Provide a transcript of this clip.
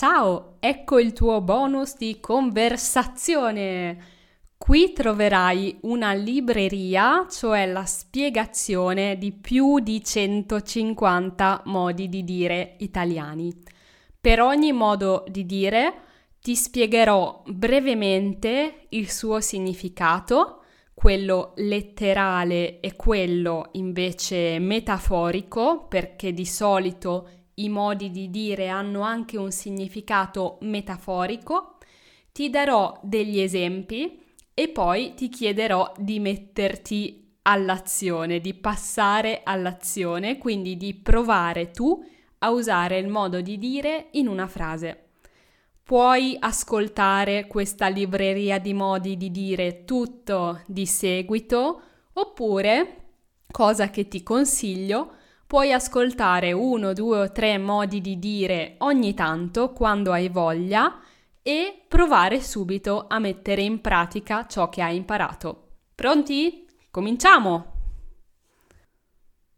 Ciao, ecco il tuo bonus di conversazione. Qui troverai una libreria, cioè la spiegazione di più di 150 modi di dire italiani. Per ogni modo di dire ti spiegherò brevemente il suo significato, quello letterale e quello invece metaforico, perché di solito i modi di dire hanno anche un significato metaforico, ti darò degli esempi e poi ti chiederò di metterti all'azione, di passare all'azione, quindi di provare tu a usare il modo di dire in una frase. Puoi ascoltare questa libreria di modi di dire tutto di seguito oppure, cosa che ti consiglio, Puoi ascoltare uno, due o tre modi di dire ogni tanto quando hai voglia e provare subito a mettere in pratica ciò che hai imparato. Pronti? Cominciamo!